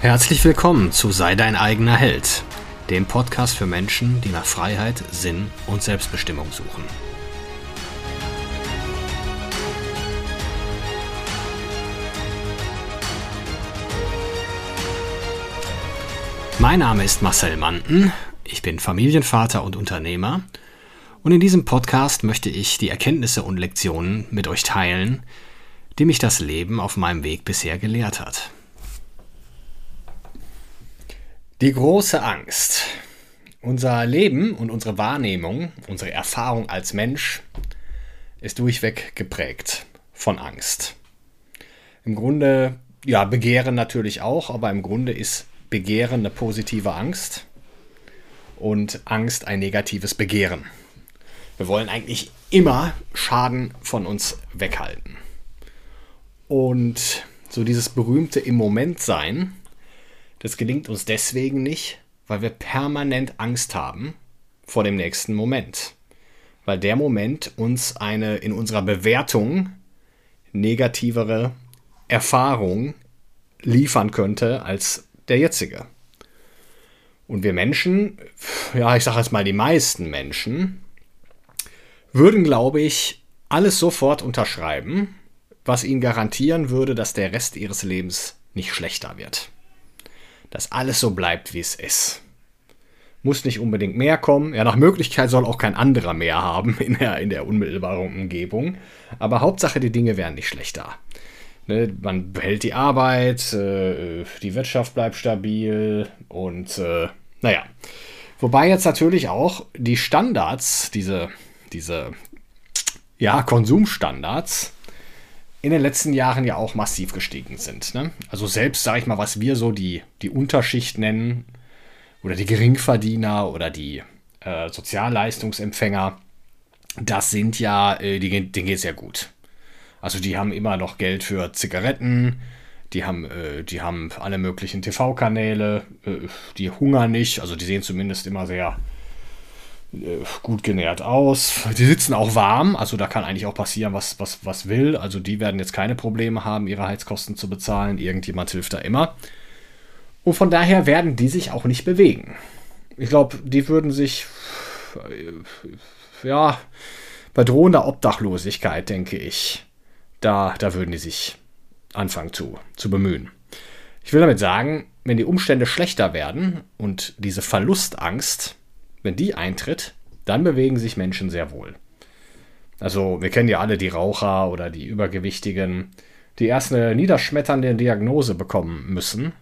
Herzlich willkommen zu Sei dein eigener Held, dem Podcast für Menschen, die nach Freiheit, Sinn und Selbstbestimmung suchen. Mein Name ist Marcel Manten, ich bin Familienvater und Unternehmer und in diesem Podcast möchte ich die Erkenntnisse und Lektionen mit euch teilen, die mich das Leben auf meinem Weg bisher gelehrt hat. Die große Angst. Unser Leben und unsere Wahrnehmung, unsere Erfahrung als Mensch ist durchweg geprägt von Angst. Im Grunde, ja, Begehren natürlich auch, aber im Grunde ist Begehren eine positive Angst und Angst ein negatives Begehren. Wir wollen eigentlich immer Schaden von uns weghalten. Und so dieses berühmte im Moment sein, das gelingt uns deswegen nicht, weil wir permanent Angst haben vor dem nächsten Moment. Weil der Moment uns eine in unserer Bewertung negativere Erfahrung liefern könnte als der jetzige. Und wir Menschen, ja, ich sage jetzt mal die meisten Menschen, würden, glaube ich, alles sofort unterschreiben, was ihnen garantieren würde, dass der Rest ihres Lebens nicht schlechter wird dass alles so bleibt, wie es ist. Muss nicht unbedingt mehr kommen. Ja, nach Möglichkeit soll auch kein anderer mehr haben in der, in der unmittelbaren Umgebung. Aber Hauptsache, die Dinge werden nicht schlechter. Ne, man behält die Arbeit, äh, die Wirtschaft bleibt stabil und äh, naja. Wobei jetzt natürlich auch die Standards, diese, diese ja, Konsumstandards, in den letzten Jahren ja auch massiv gestiegen sind. Ne? Also selbst, sage ich mal, was wir so die, die Unterschicht nennen oder die Geringverdiener oder die äh, Sozialleistungsempfänger, das sind ja, äh, die, denen geht es ja gut. Also die haben immer noch Geld für Zigaretten, die haben, äh, die haben alle möglichen TV-Kanäle, äh, die hungern nicht, also die sehen zumindest immer sehr gut genährt aus. Die sitzen auch warm, also da kann eigentlich auch passieren, was, was, was will. Also die werden jetzt keine Probleme haben, ihre Heizkosten zu bezahlen. Irgendjemand hilft da immer. Und von daher werden die sich auch nicht bewegen. Ich glaube, die würden sich, äh, ja, bei drohender Obdachlosigkeit, denke ich, da, da würden die sich anfangen zu, zu bemühen. Ich will damit sagen, wenn die Umstände schlechter werden und diese Verlustangst wenn die eintritt, dann bewegen sich Menschen sehr wohl. Also wir kennen ja alle die Raucher oder die Übergewichtigen, die erst eine niederschmetternde Diagnose bekommen müssen,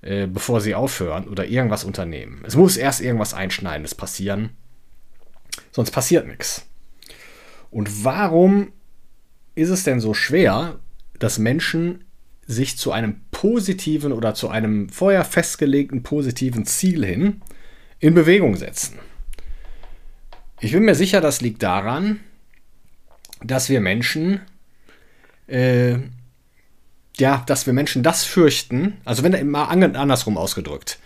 äh, bevor sie aufhören oder irgendwas unternehmen. Es muss erst irgendwas Einschneidendes passieren, sonst passiert nichts. Und warum ist es denn so schwer, dass Menschen sich zu einem positiven oder zu einem vorher festgelegten positiven Ziel hin in Bewegung setzen. Ich bin mir sicher, das liegt daran, dass wir Menschen, äh, ja, dass wir Menschen das fürchten, also wenn immer andersrum ausgedrückt,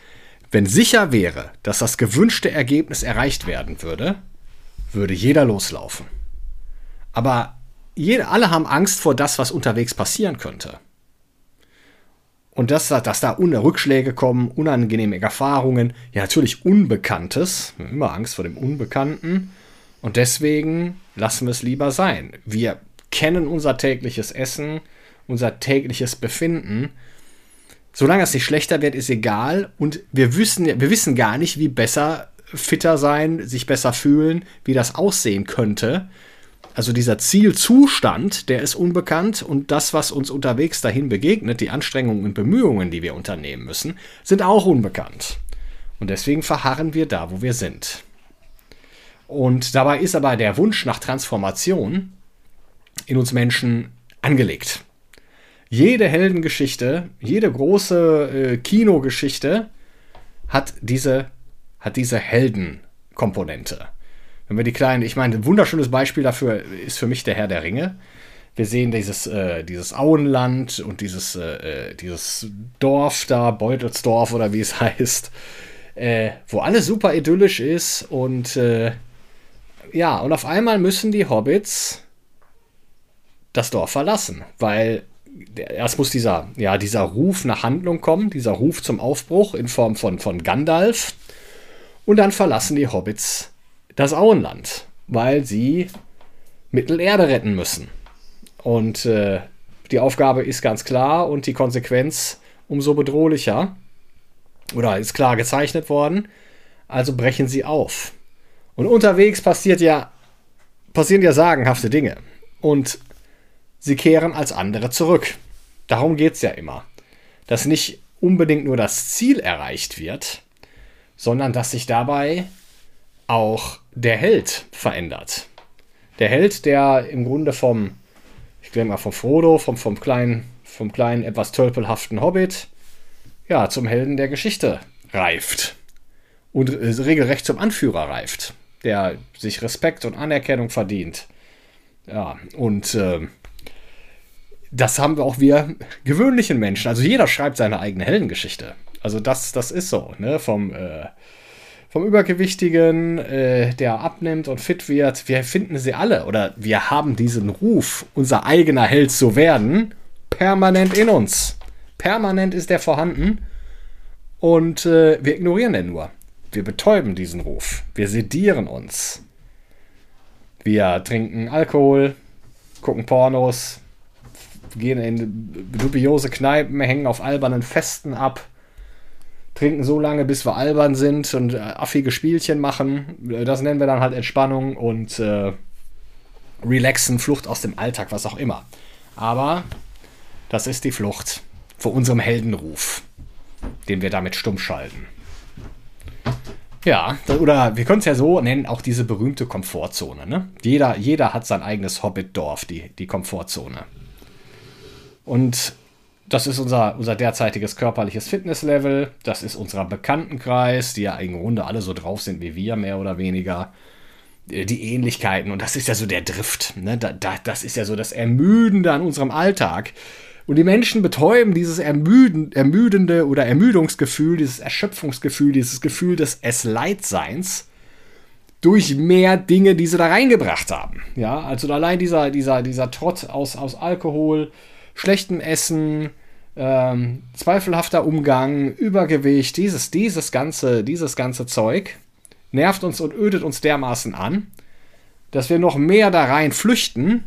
wenn sicher wäre, dass das gewünschte Ergebnis erreicht werden würde, würde jeder loslaufen. Aber jede, alle haben Angst vor das, was unterwegs passieren könnte. Und dass, dass da Rückschläge kommen, unangenehme Erfahrungen, ja natürlich Unbekanntes, immer Angst vor dem Unbekannten. Und deswegen lassen wir es lieber sein. Wir kennen unser tägliches Essen, unser tägliches Befinden. Solange es nicht schlechter wird, ist egal. Und wir wissen, wir wissen gar nicht, wie besser fitter sein, sich besser fühlen, wie das aussehen könnte. Also dieser Zielzustand, der ist unbekannt und das, was uns unterwegs dahin begegnet, die Anstrengungen und Bemühungen, die wir unternehmen müssen, sind auch unbekannt. Und deswegen verharren wir da, wo wir sind. Und dabei ist aber der Wunsch nach Transformation in uns Menschen angelegt. Jede Heldengeschichte, jede große äh, Kinogeschichte hat diese, hat diese Heldenkomponente. Wenn wir die kleinen, ich meine, ein wunderschönes Beispiel dafür ist für mich der Herr der Ringe. Wir sehen dieses, äh, dieses Auenland und dieses, äh, äh dieses Dorf da, Beutelsdorf oder wie es heißt, äh, wo alles super idyllisch ist und äh, ja, und auf einmal müssen die Hobbits das Dorf verlassen, weil erst muss dieser, ja, dieser Ruf nach Handlung kommen, dieser Ruf zum Aufbruch in Form von, von Gandalf. Und dann verlassen die Hobbits das Auenland, weil sie Mittelerde retten müssen. Und äh, die Aufgabe ist ganz klar und die Konsequenz umso bedrohlicher. Oder ist klar gezeichnet worden. Also brechen sie auf. Und unterwegs passiert ja, passieren ja sagenhafte Dinge. Und sie kehren als andere zurück. Darum geht es ja immer. Dass nicht unbedingt nur das Ziel erreicht wird, sondern dass sich dabei auch der Held verändert. Der Held, der im Grunde vom, ich denke mal vom Frodo, vom, vom, kleinen, vom kleinen, etwas tölpelhaften Hobbit, ja, zum Helden der Geschichte reift. Und äh, regelrecht zum Anführer reift, der sich Respekt und Anerkennung verdient. Ja, und äh, das haben wir auch wir gewöhnlichen Menschen. Also jeder schreibt seine eigene Heldengeschichte. Also das, das ist so, ne? Vom, äh, vom Übergewichtigen, äh, der abnimmt und fit wird. Wir finden sie alle oder wir haben diesen Ruf, unser eigener Held zu werden, permanent in uns. Permanent ist der vorhanden und äh, wir ignorieren den nur. Wir betäuben diesen Ruf. Wir sedieren uns. Wir trinken Alkohol, gucken Pornos, gehen in dubiose Kneipen, hängen auf albernen Festen ab, trinken so lange, bis wir albern sind und äh, affige Spielchen machen. Das nennen wir dann halt Entspannung und äh, Relaxen, Flucht aus dem Alltag, was auch immer. Aber das ist die Flucht vor unserem Heldenruf, den wir damit stumm schalten. Ja, oder wir können es ja so nennen, auch diese berühmte Komfortzone. Ne? Jeder, jeder hat sein eigenes Hobbit-Dorf, die, die Komfortzone. Und das ist unser, unser derzeitiges körperliches Fitnesslevel. Das ist unser Bekanntenkreis, die ja im Grunde alle so drauf sind wie wir, mehr oder weniger. Äh, die Ähnlichkeiten. Und das ist ja so der Drift. Ne? Da, da, das ist ja so das Ermüdende an unserem Alltag. Und die Menschen betäuben dieses Ermüden, ermüdende oder Ermüdungsgefühl, dieses Erschöpfungsgefühl, dieses Gefühl des Es-Leidseins durch mehr Dinge, die sie da reingebracht haben. Ja, also allein dieser, dieser, dieser Trott aus, aus Alkohol, schlechtem Essen, ähm, zweifelhafter Umgang, Übergewicht, dieses, dieses, ganze, dieses ganze Zeug nervt uns und ödet uns dermaßen an, dass wir noch mehr da rein flüchten,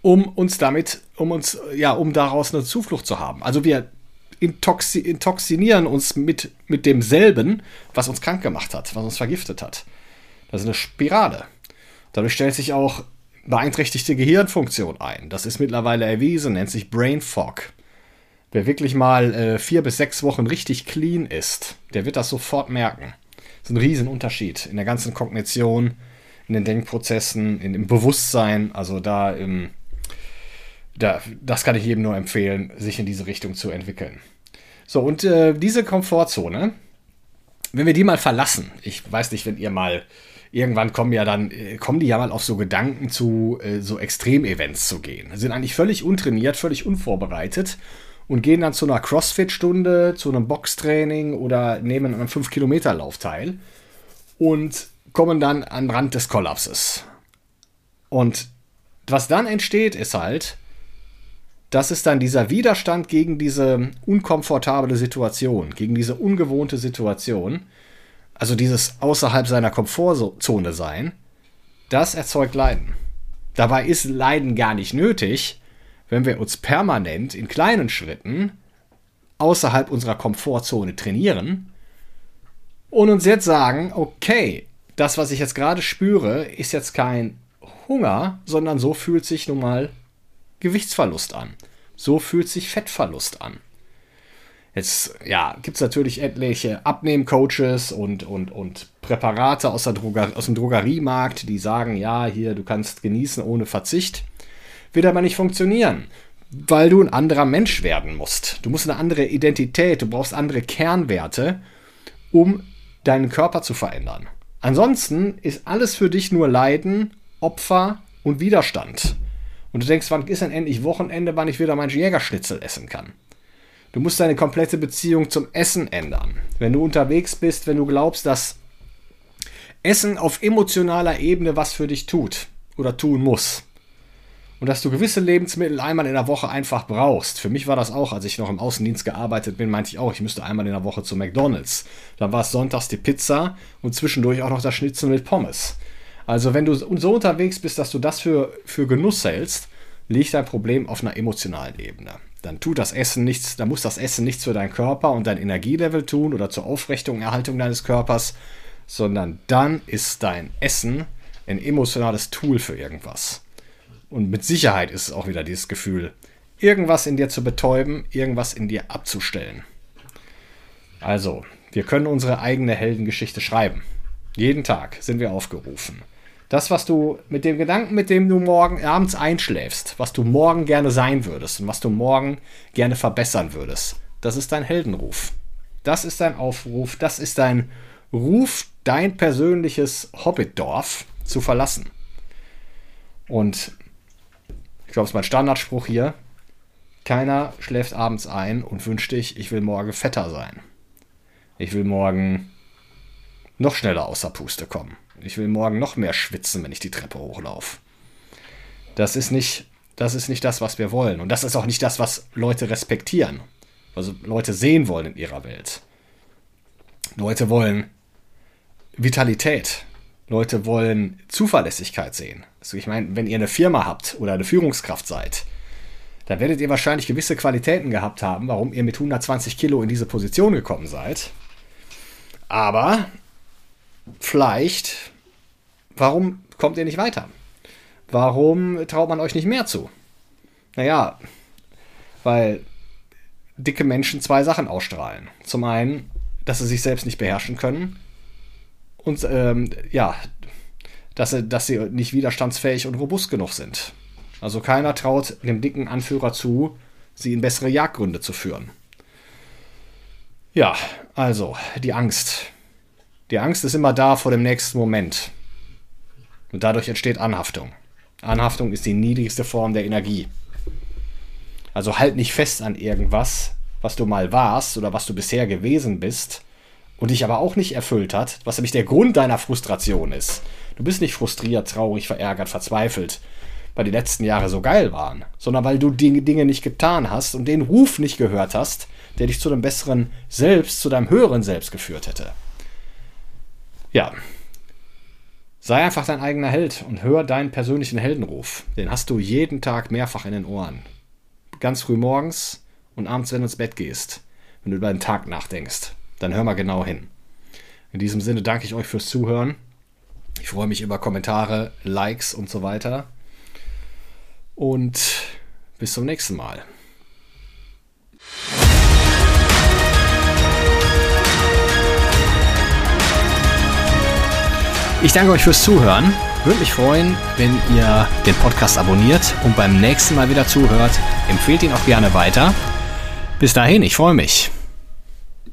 um uns damit, um uns, ja, um daraus eine Zuflucht zu haben. Also wir intoxi intoxinieren uns mit, mit demselben, was uns krank gemacht hat, was uns vergiftet hat. Das ist eine Spirale. Dadurch stellt sich auch beeinträchtigte Gehirnfunktion ein. Das ist mittlerweile erwiesen, nennt sich Brain Fog. Wer wirklich mal äh, vier bis sechs Wochen richtig clean ist, der wird das sofort merken. Das ist ein Riesenunterschied in der ganzen Kognition, in den Denkprozessen, in, im Bewusstsein. Also da, im, da, das kann ich jedem nur empfehlen, sich in diese Richtung zu entwickeln. So, und äh, diese Komfortzone, wenn wir die mal verlassen, ich weiß nicht, wenn ihr mal irgendwann kommen ja dann, äh, kommen die ja mal auf so Gedanken zu, äh, so Extremevents zu gehen. Sind eigentlich völlig untrainiert, völlig unvorbereitet und gehen dann zu einer Crossfit-Stunde, zu einem Boxtraining oder nehmen an einem 5-Kilometer-Lauf teil und kommen dann an den Rand des Kollapses. Und was dann entsteht, ist halt, das ist dann dieser Widerstand gegen diese unkomfortable Situation, gegen diese ungewohnte Situation, also dieses außerhalb seiner Komfortzone sein, das erzeugt Leiden. Dabei ist Leiden gar nicht nötig, wenn wir uns permanent in kleinen Schritten außerhalb unserer Komfortzone trainieren und uns jetzt sagen, okay, das, was ich jetzt gerade spüre, ist jetzt kein Hunger, sondern so fühlt sich nun mal Gewichtsverlust an. So fühlt sich Fettverlust an. Jetzt ja, gibt es natürlich etliche Abnehmcoaches und, und, und Präparate aus, Droger aus dem Drogeriemarkt, die sagen, ja, hier, du kannst genießen ohne Verzicht. Wird aber nicht funktionieren, weil du ein anderer Mensch werden musst. Du musst eine andere Identität, du brauchst andere Kernwerte, um deinen Körper zu verändern. Ansonsten ist alles für dich nur Leiden, Opfer und Widerstand. Und du denkst, wann ist denn endlich Wochenende, wann ich wieder meinen Jägerschnitzel essen kann? Du musst deine komplette Beziehung zum Essen ändern. Wenn du unterwegs bist, wenn du glaubst, dass Essen auf emotionaler Ebene was für dich tut oder tun muss. Und dass du gewisse Lebensmittel einmal in der Woche einfach brauchst. Für mich war das auch, als ich noch im Außendienst gearbeitet bin, meinte ich auch, ich müsste einmal in der Woche zu McDonald's. Dann war es sonntags die Pizza und zwischendurch auch noch das Schnitzel mit Pommes. Also wenn du so unterwegs bist, dass du das für, für Genuss hältst, liegt dein Problem auf einer emotionalen Ebene. Dann tut das Essen nichts, dann muss das Essen nichts für deinen Körper und dein Energielevel tun oder zur Aufrichtung und Erhaltung deines Körpers, sondern dann ist dein Essen ein emotionales Tool für irgendwas. Und mit Sicherheit ist es auch wieder dieses Gefühl, irgendwas in dir zu betäuben, irgendwas in dir abzustellen. Also, wir können unsere eigene Heldengeschichte schreiben. Jeden Tag sind wir aufgerufen. Das, was du mit dem Gedanken, mit dem du morgen abends einschläfst, was du morgen gerne sein würdest und was du morgen gerne verbessern würdest, das ist dein Heldenruf. Das ist dein Aufruf, das ist dein Ruf, dein persönliches Hobbitdorf zu verlassen. Und ich glaube, es ist mein Standardspruch hier. Keiner schläft abends ein und wünscht dich, ich will morgen fetter sein. Ich will morgen noch schneller außer Puste kommen. Ich will morgen noch mehr schwitzen, wenn ich die Treppe hochlaufe. Das ist nicht, das ist nicht das, was wir wollen. Und das ist auch nicht das, was Leute respektieren. Also Leute sehen wollen in ihrer Welt. Leute wollen Vitalität. Leute wollen Zuverlässigkeit sehen. Also ich meine, wenn ihr eine Firma habt oder eine Führungskraft seid, dann werdet ihr wahrscheinlich gewisse Qualitäten gehabt haben, warum ihr mit 120 Kilo in diese Position gekommen seid. Aber vielleicht, warum kommt ihr nicht weiter? Warum traut man euch nicht mehr zu? Naja, weil dicke Menschen zwei Sachen ausstrahlen. Zum einen, dass sie sich selbst nicht beherrschen können und ähm, ja, dass sie, dass sie nicht widerstandsfähig und robust genug sind. Also keiner traut dem dicken Anführer zu, sie in bessere Jagdgründe zu führen. Ja, also die Angst. Die Angst ist immer da vor dem nächsten Moment. Und dadurch entsteht Anhaftung. Anhaftung ist die niedrigste Form der Energie. Also halt nicht fest an irgendwas, was du mal warst oder was du bisher gewesen bist, und dich aber auch nicht erfüllt hat, was nämlich der Grund deiner Frustration ist. Du bist nicht frustriert, traurig, verärgert, verzweifelt, weil die letzten Jahre so geil waren, sondern weil du die Dinge nicht getan hast und den Ruf nicht gehört hast, der dich zu einem besseren Selbst, zu deinem höheren Selbst geführt hätte. Ja. Sei einfach dein eigener Held und hör deinen persönlichen Heldenruf. Den hast du jeden Tag mehrfach in den Ohren. Ganz früh morgens und abends, wenn du ins Bett gehst, wenn du über den Tag nachdenkst dann hör mal genau hin. In diesem Sinne danke ich euch fürs Zuhören. Ich freue mich über Kommentare, Likes und so weiter. Und bis zum nächsten Mal. Ich danke euch fürs Zuhören. Würde mich freuen, wenn ihr den Podcast abonniert und beim nächsten Mal wieder zuhört. Empfehlt ihn auch gerne weiter. Bis dahin, ich freue mich.